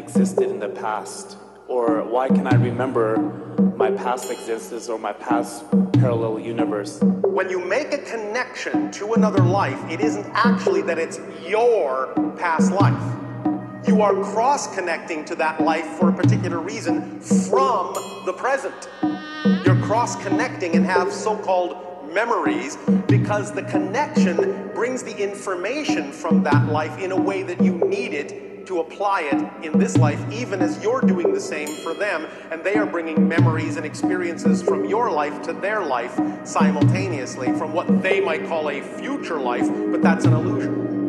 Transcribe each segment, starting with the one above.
Existed in the past? Or why can I remember my past existence or my past parallel universe? When you make a connection to another life, it isn't actually that it's your past life. You are cross connecting to that life for a particular reason from the present. You're cross connecting and have so called memories because the connection brings the information from that life in a way that you need it to apply it in this life, even as you're doing the same for them, and they are bringing memories and experiences from your life to their life simultaneously, from what they might call a future life, but that's an illusion.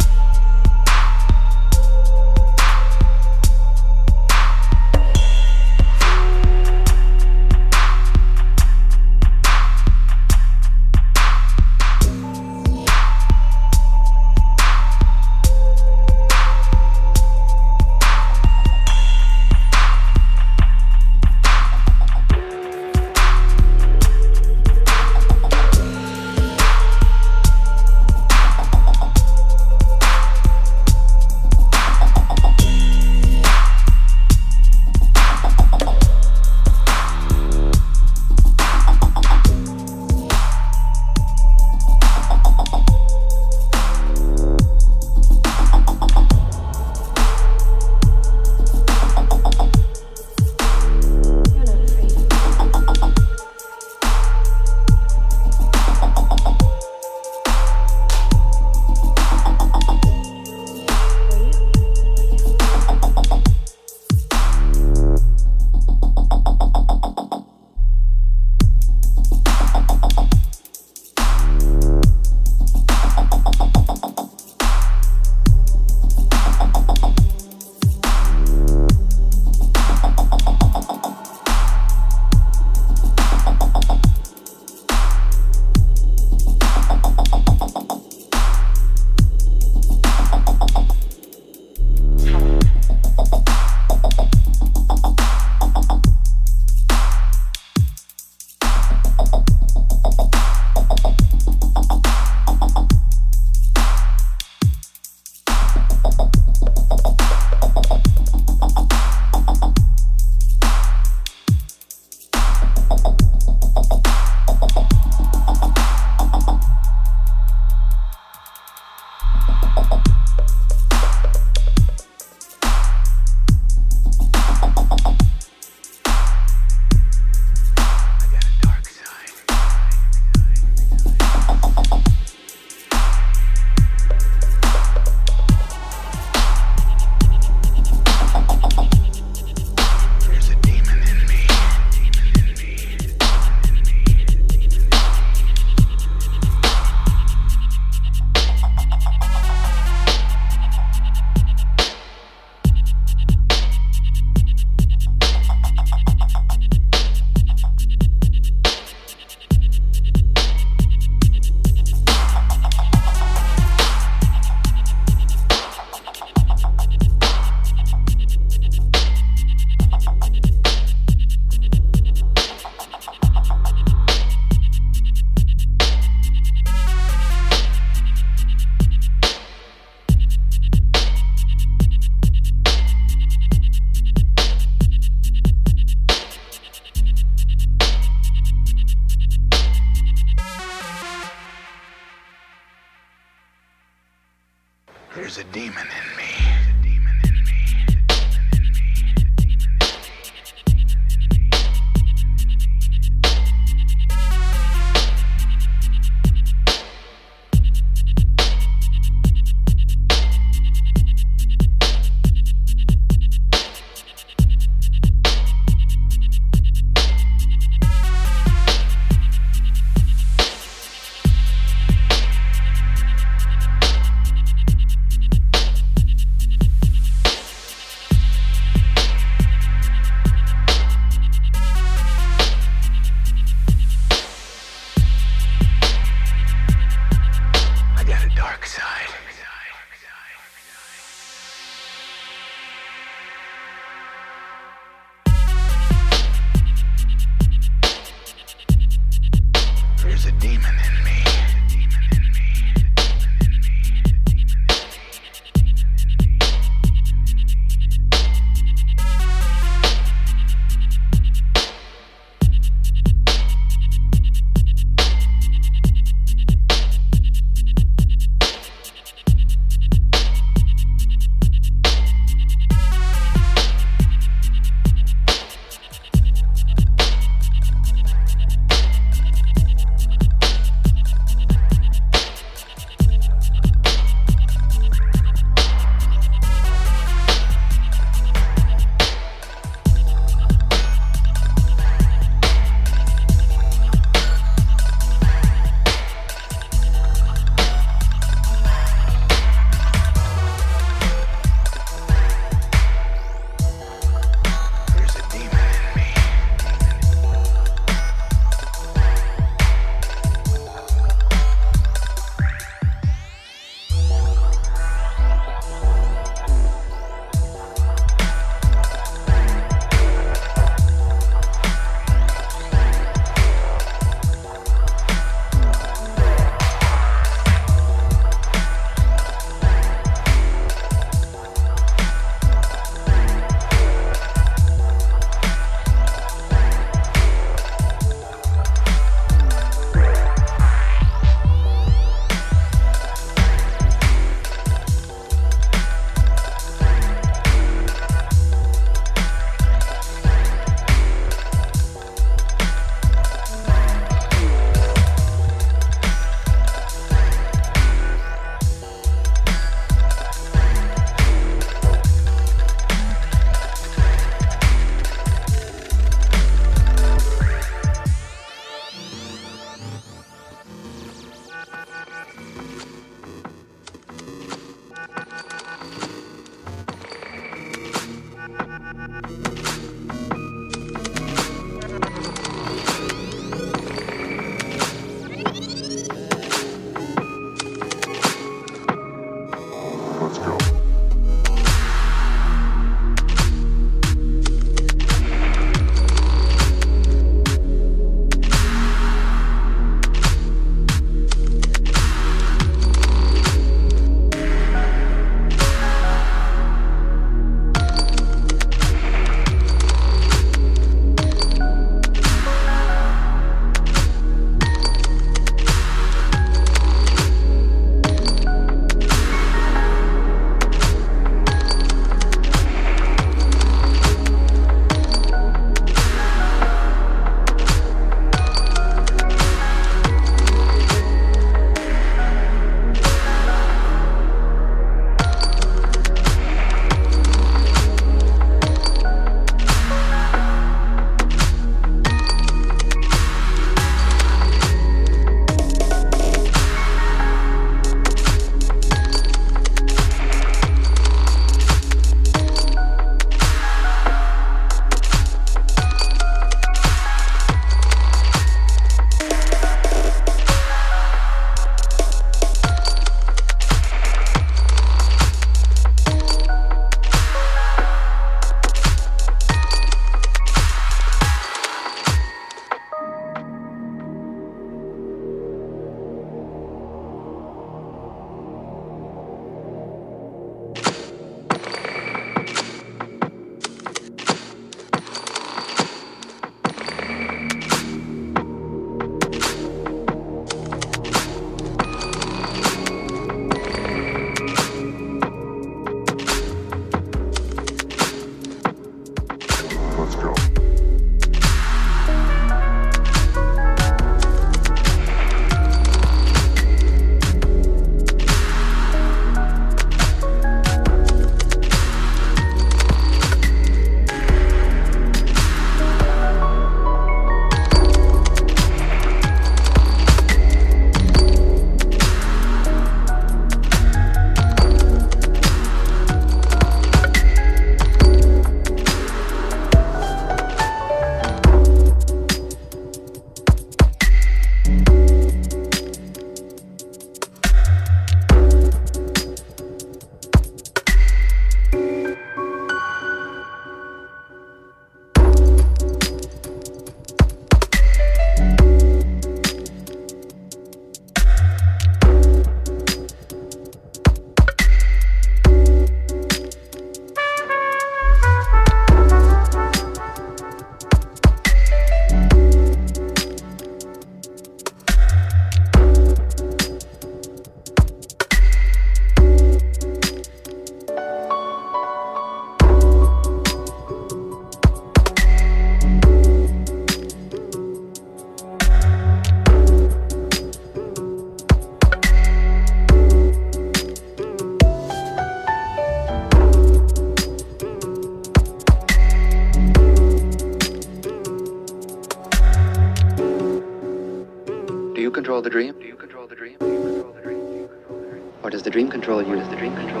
Control? Does the dream control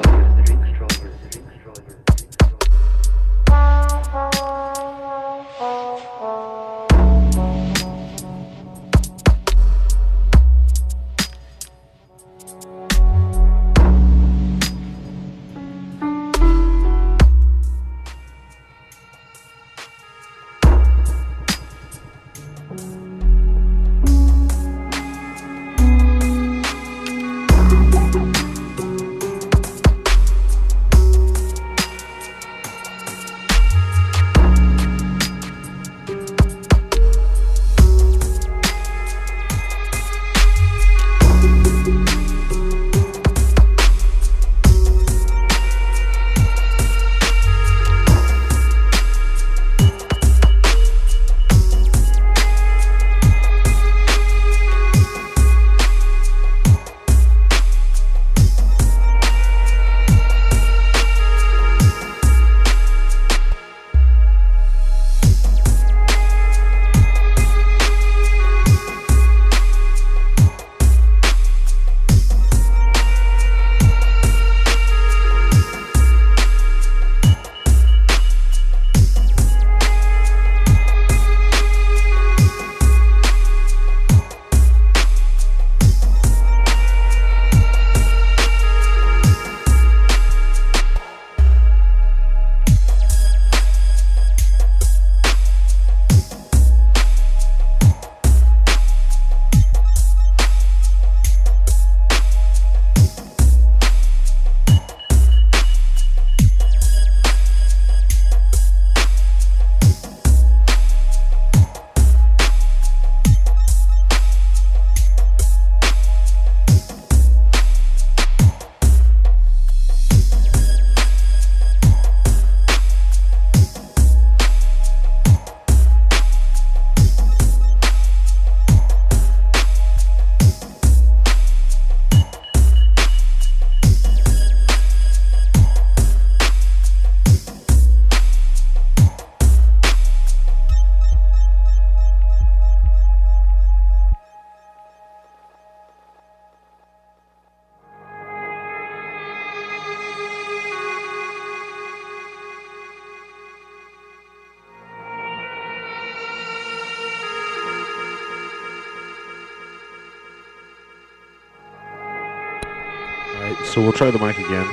try the mic again.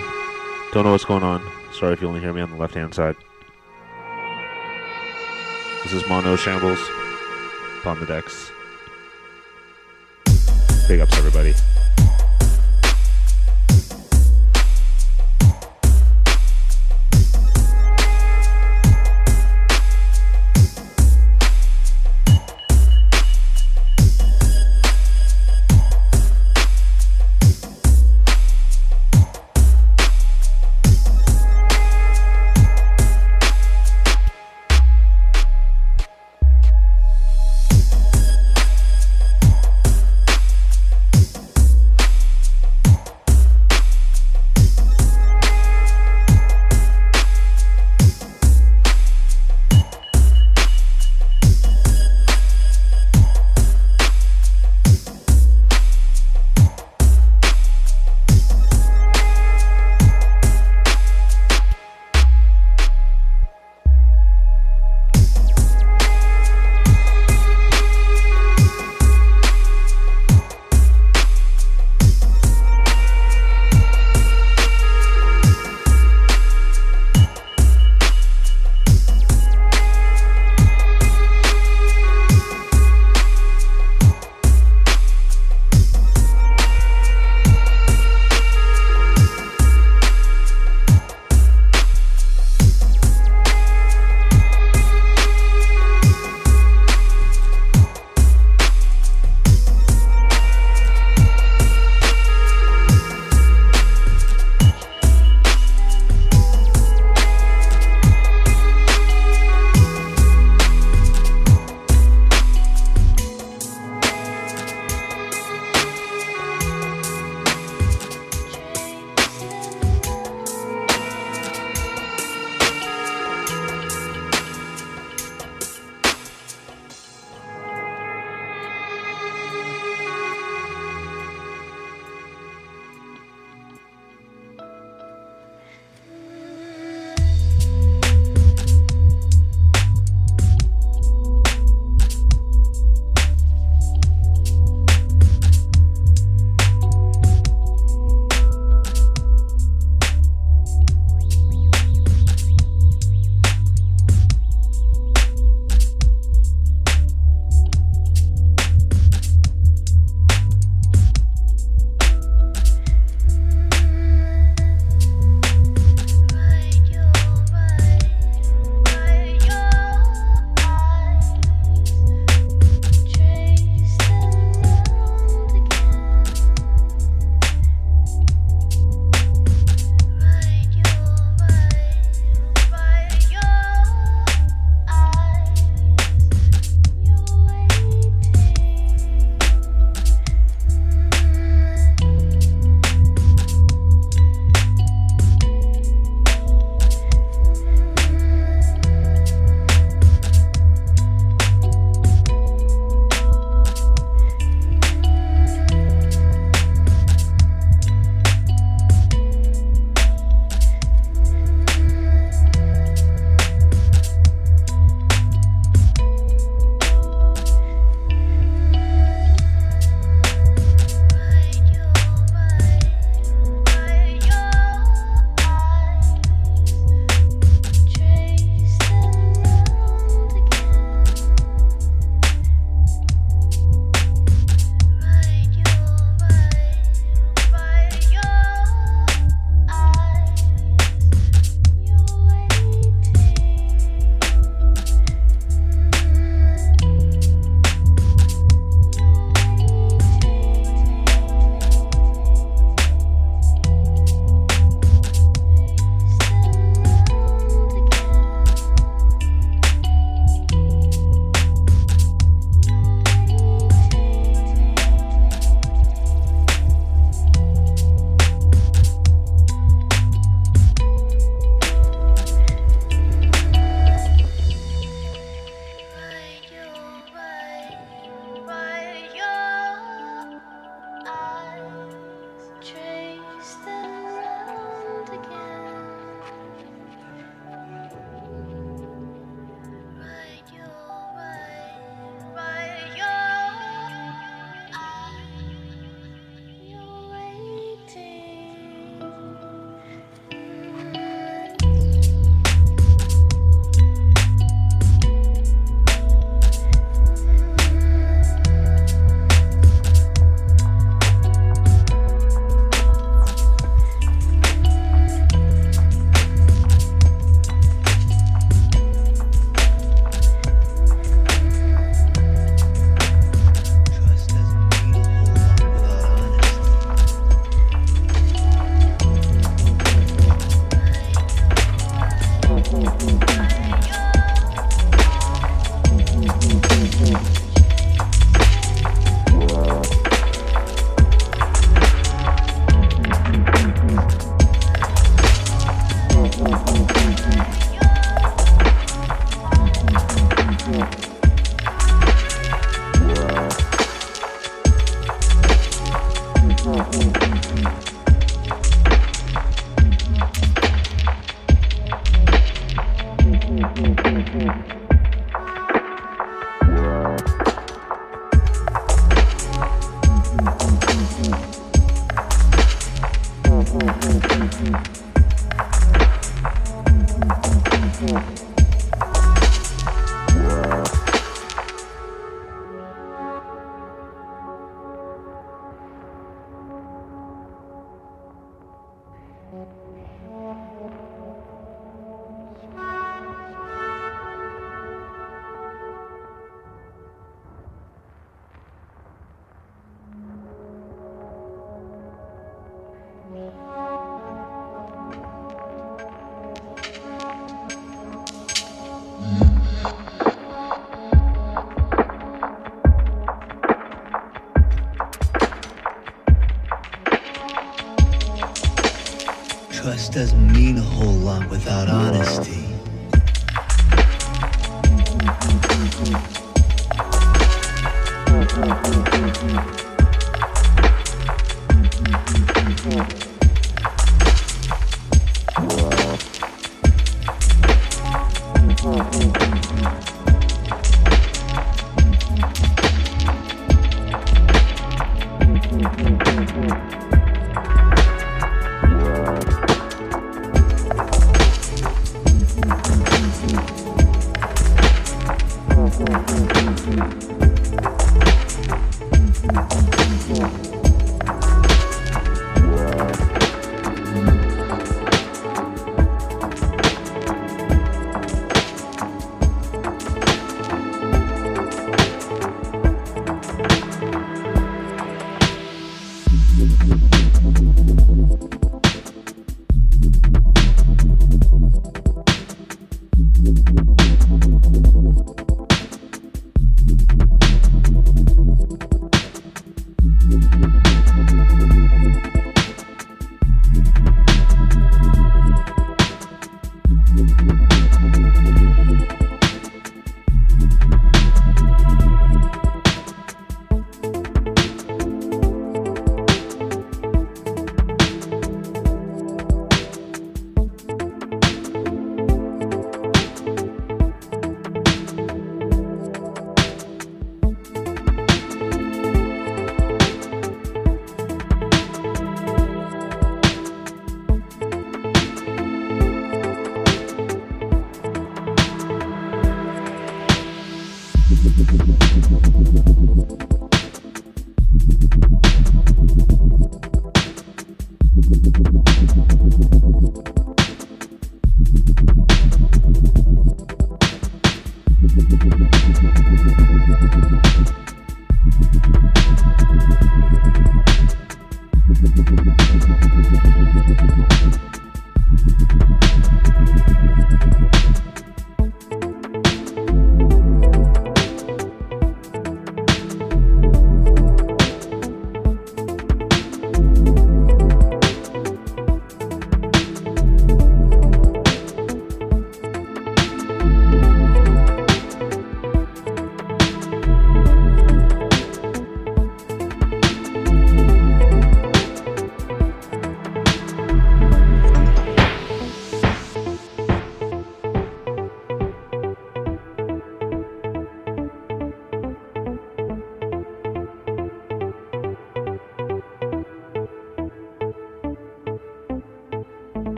Don't know what's going on. Sorry if you only hear me on the left hand side. This is Mono Shambles upon the decks. Big ups, everybody.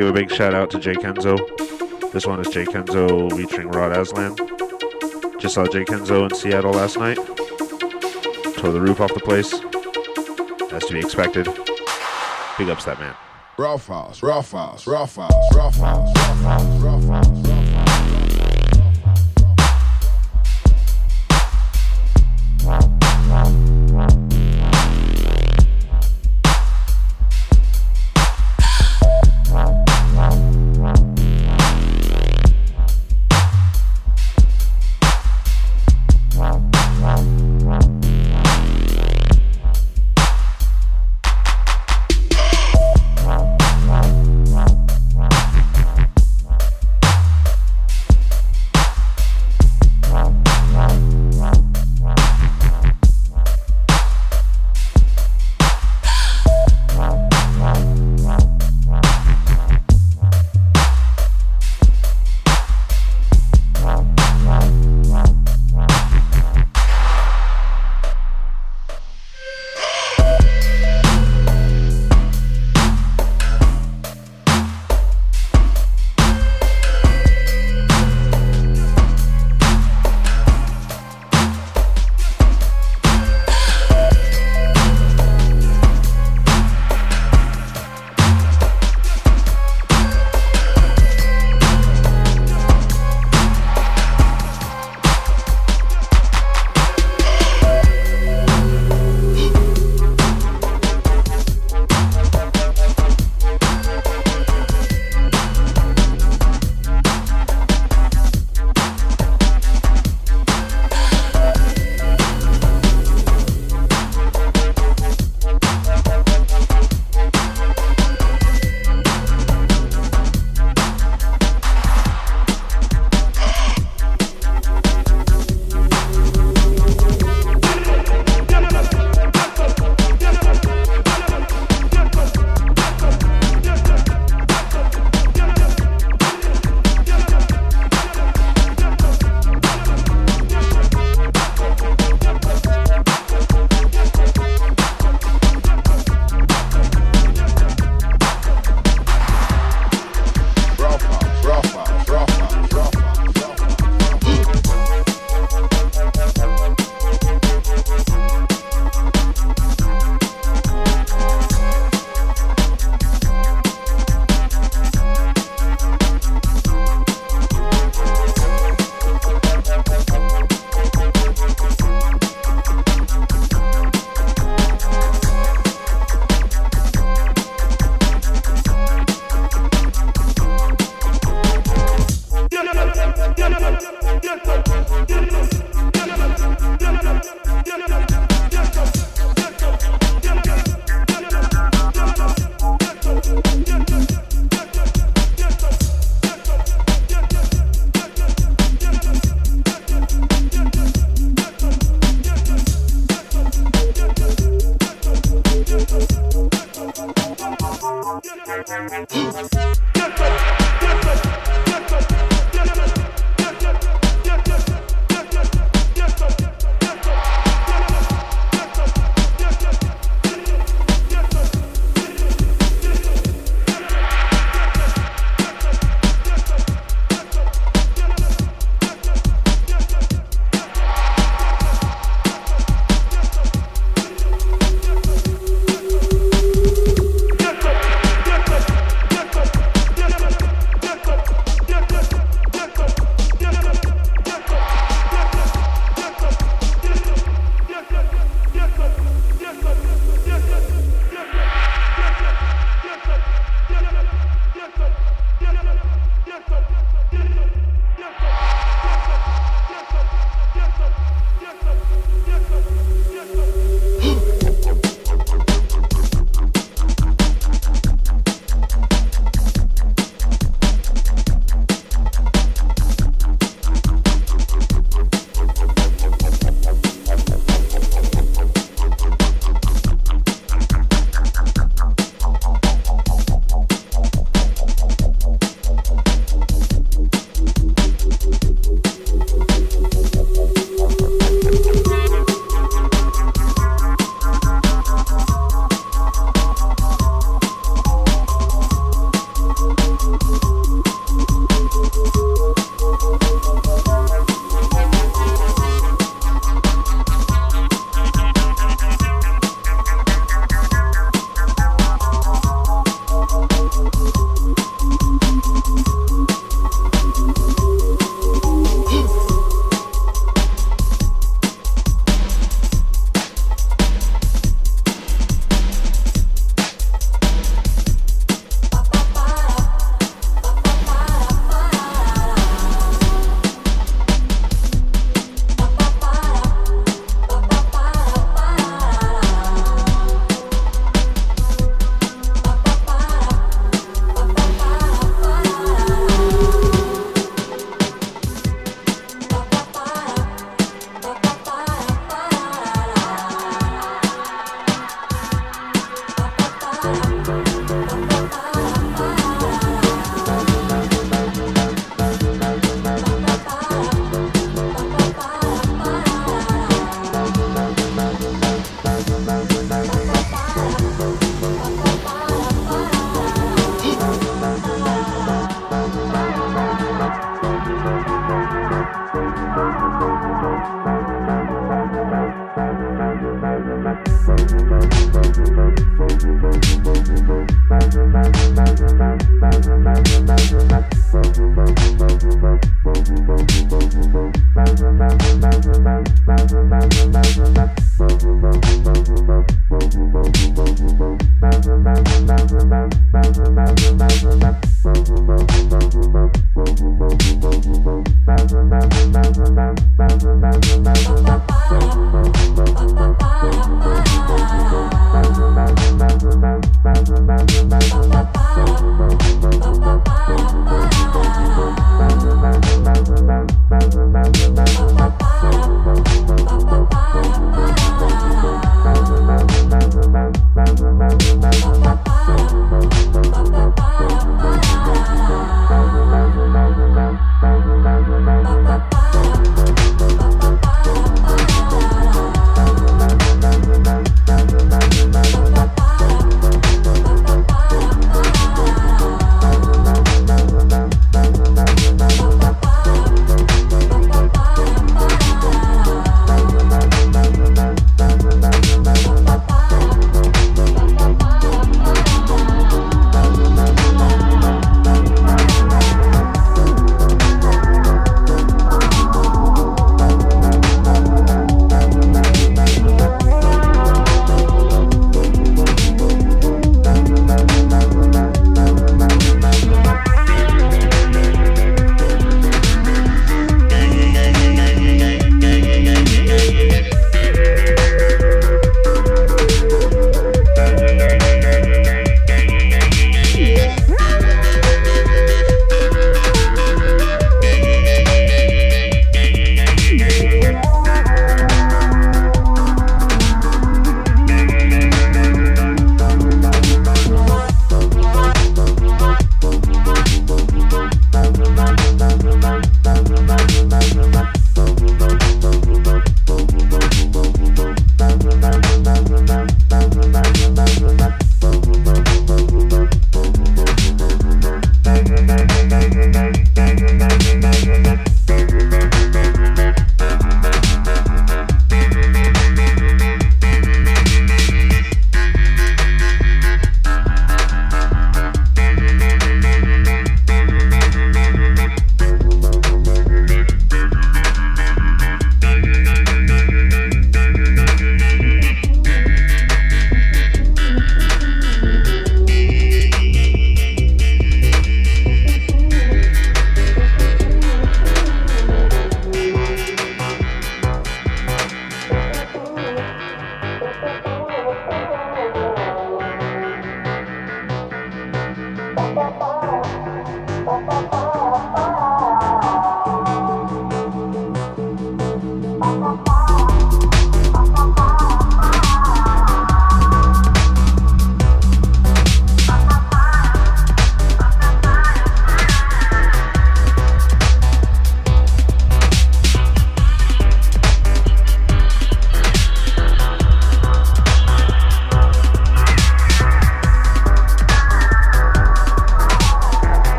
Give a big shout out to Jay Kenzo. This one is Jay Kenzo featuring Rod Azlan. Just saw Jay Kenzo in Seattle last night. Tore the roof off the place. As to be expected. Big ups that man. Raw files, raw files, raw files, raw files, raw files, raw files,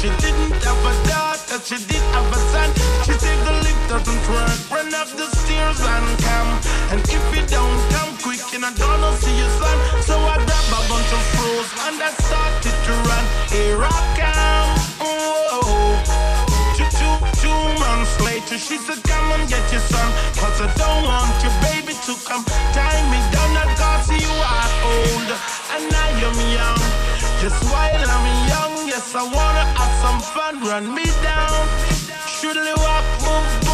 she didn't have a daughter, she did have a son. She said the lift doesn't work, run up the stairs and come. And if you don't come quick, you're not gonna see your son. So I grab a bunch of froze and I started to run. Here I come. Whoa. Later, she said, Come and get your son. Cause I don't want your baby to come. Tie me down, not cause you are old. And I am young. Just while I'm young, yes, I wanna have some fun. Run me down. Shoodly walk, move,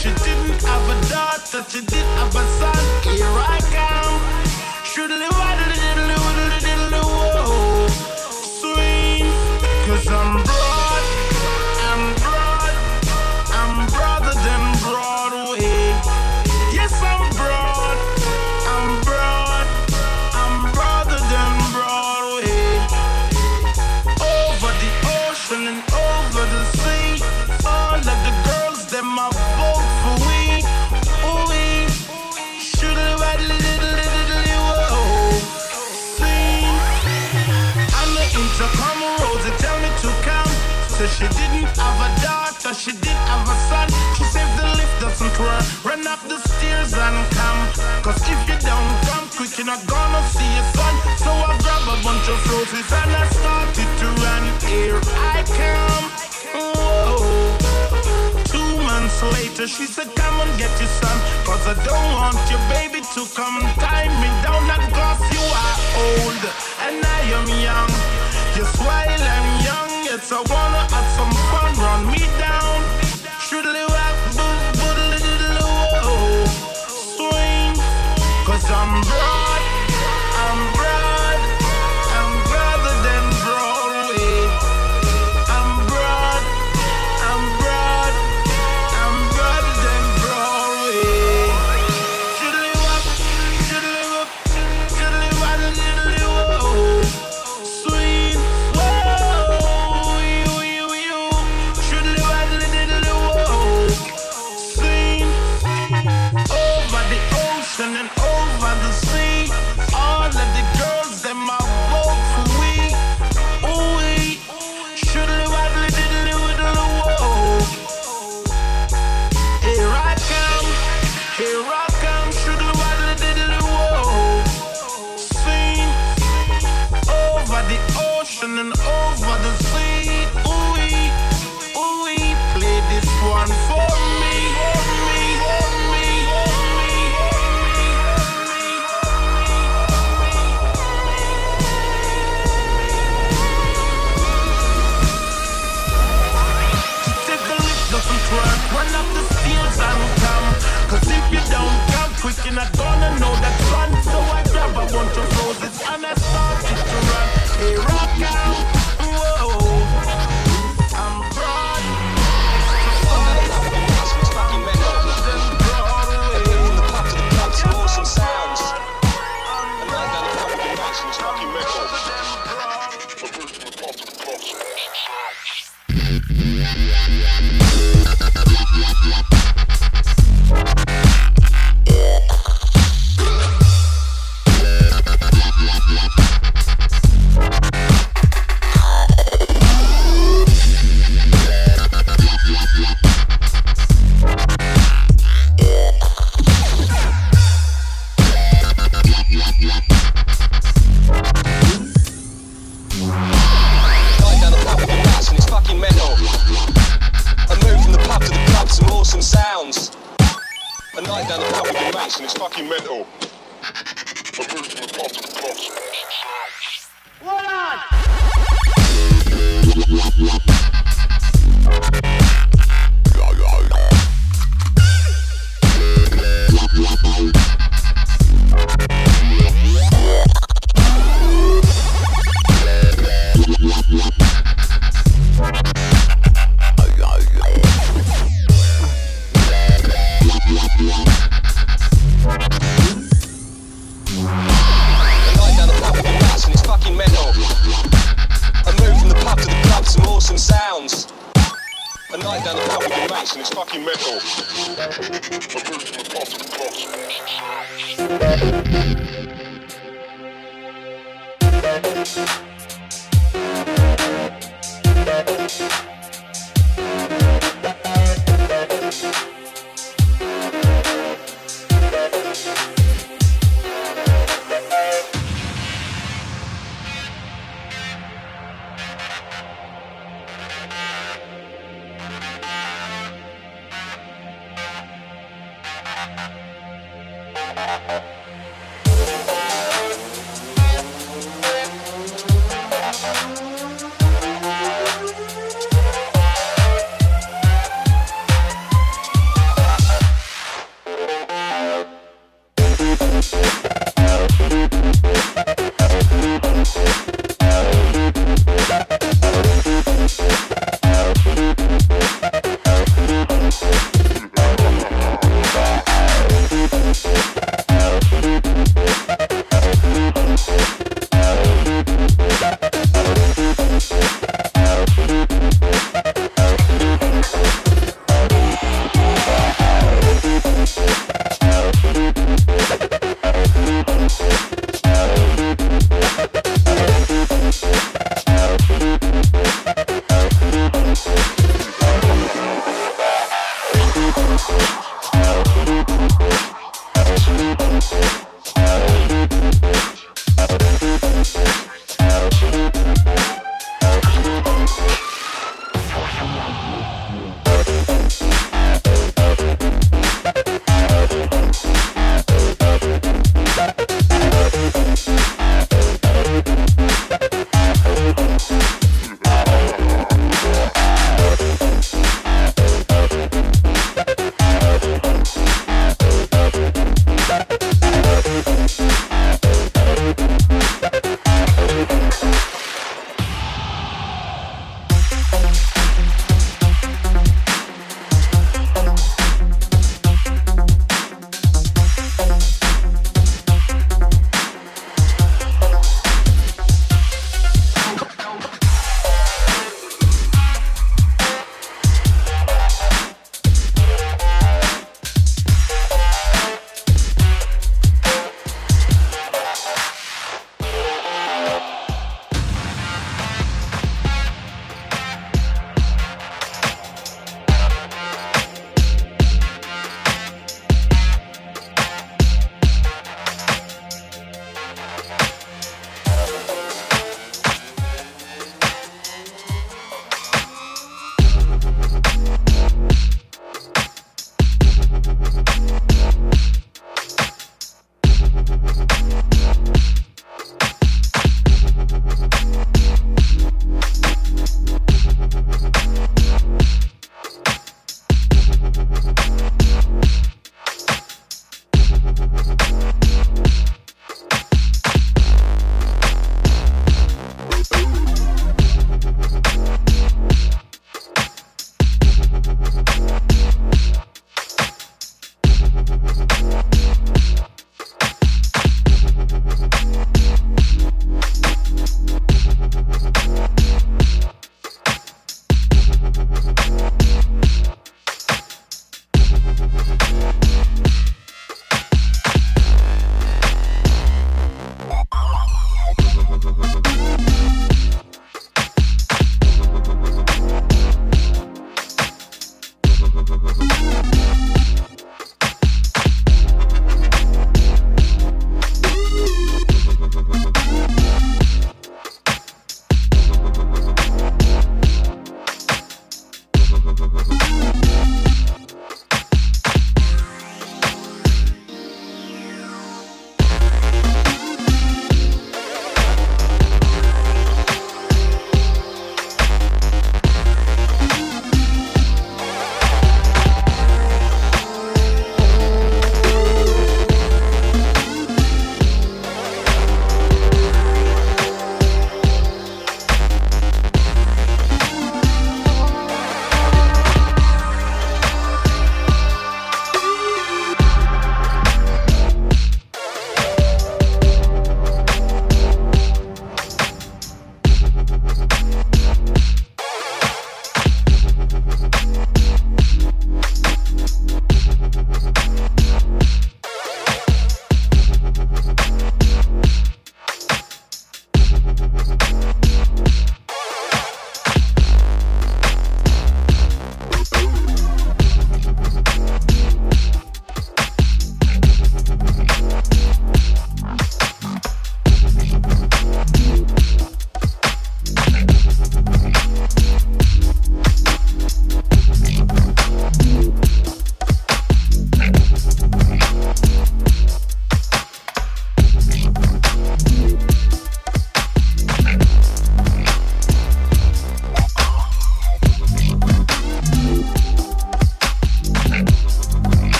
she didn't have a daughter, she did have a son. Here I come. Shoodly waddly lift doesn't work. Run up the stairs and come. Cause if you don't come quick, you're not gonna see your son. So I grab a bunch of roses and I started to run. Here I come. Whoa. Two months later, she said, Come and get your son. Cause I don't want your baby to come tie me down. Not cause you are old and I am young. Yes, while I'm young, yes, I wanna have some fun. Run me down. Cause Rock out.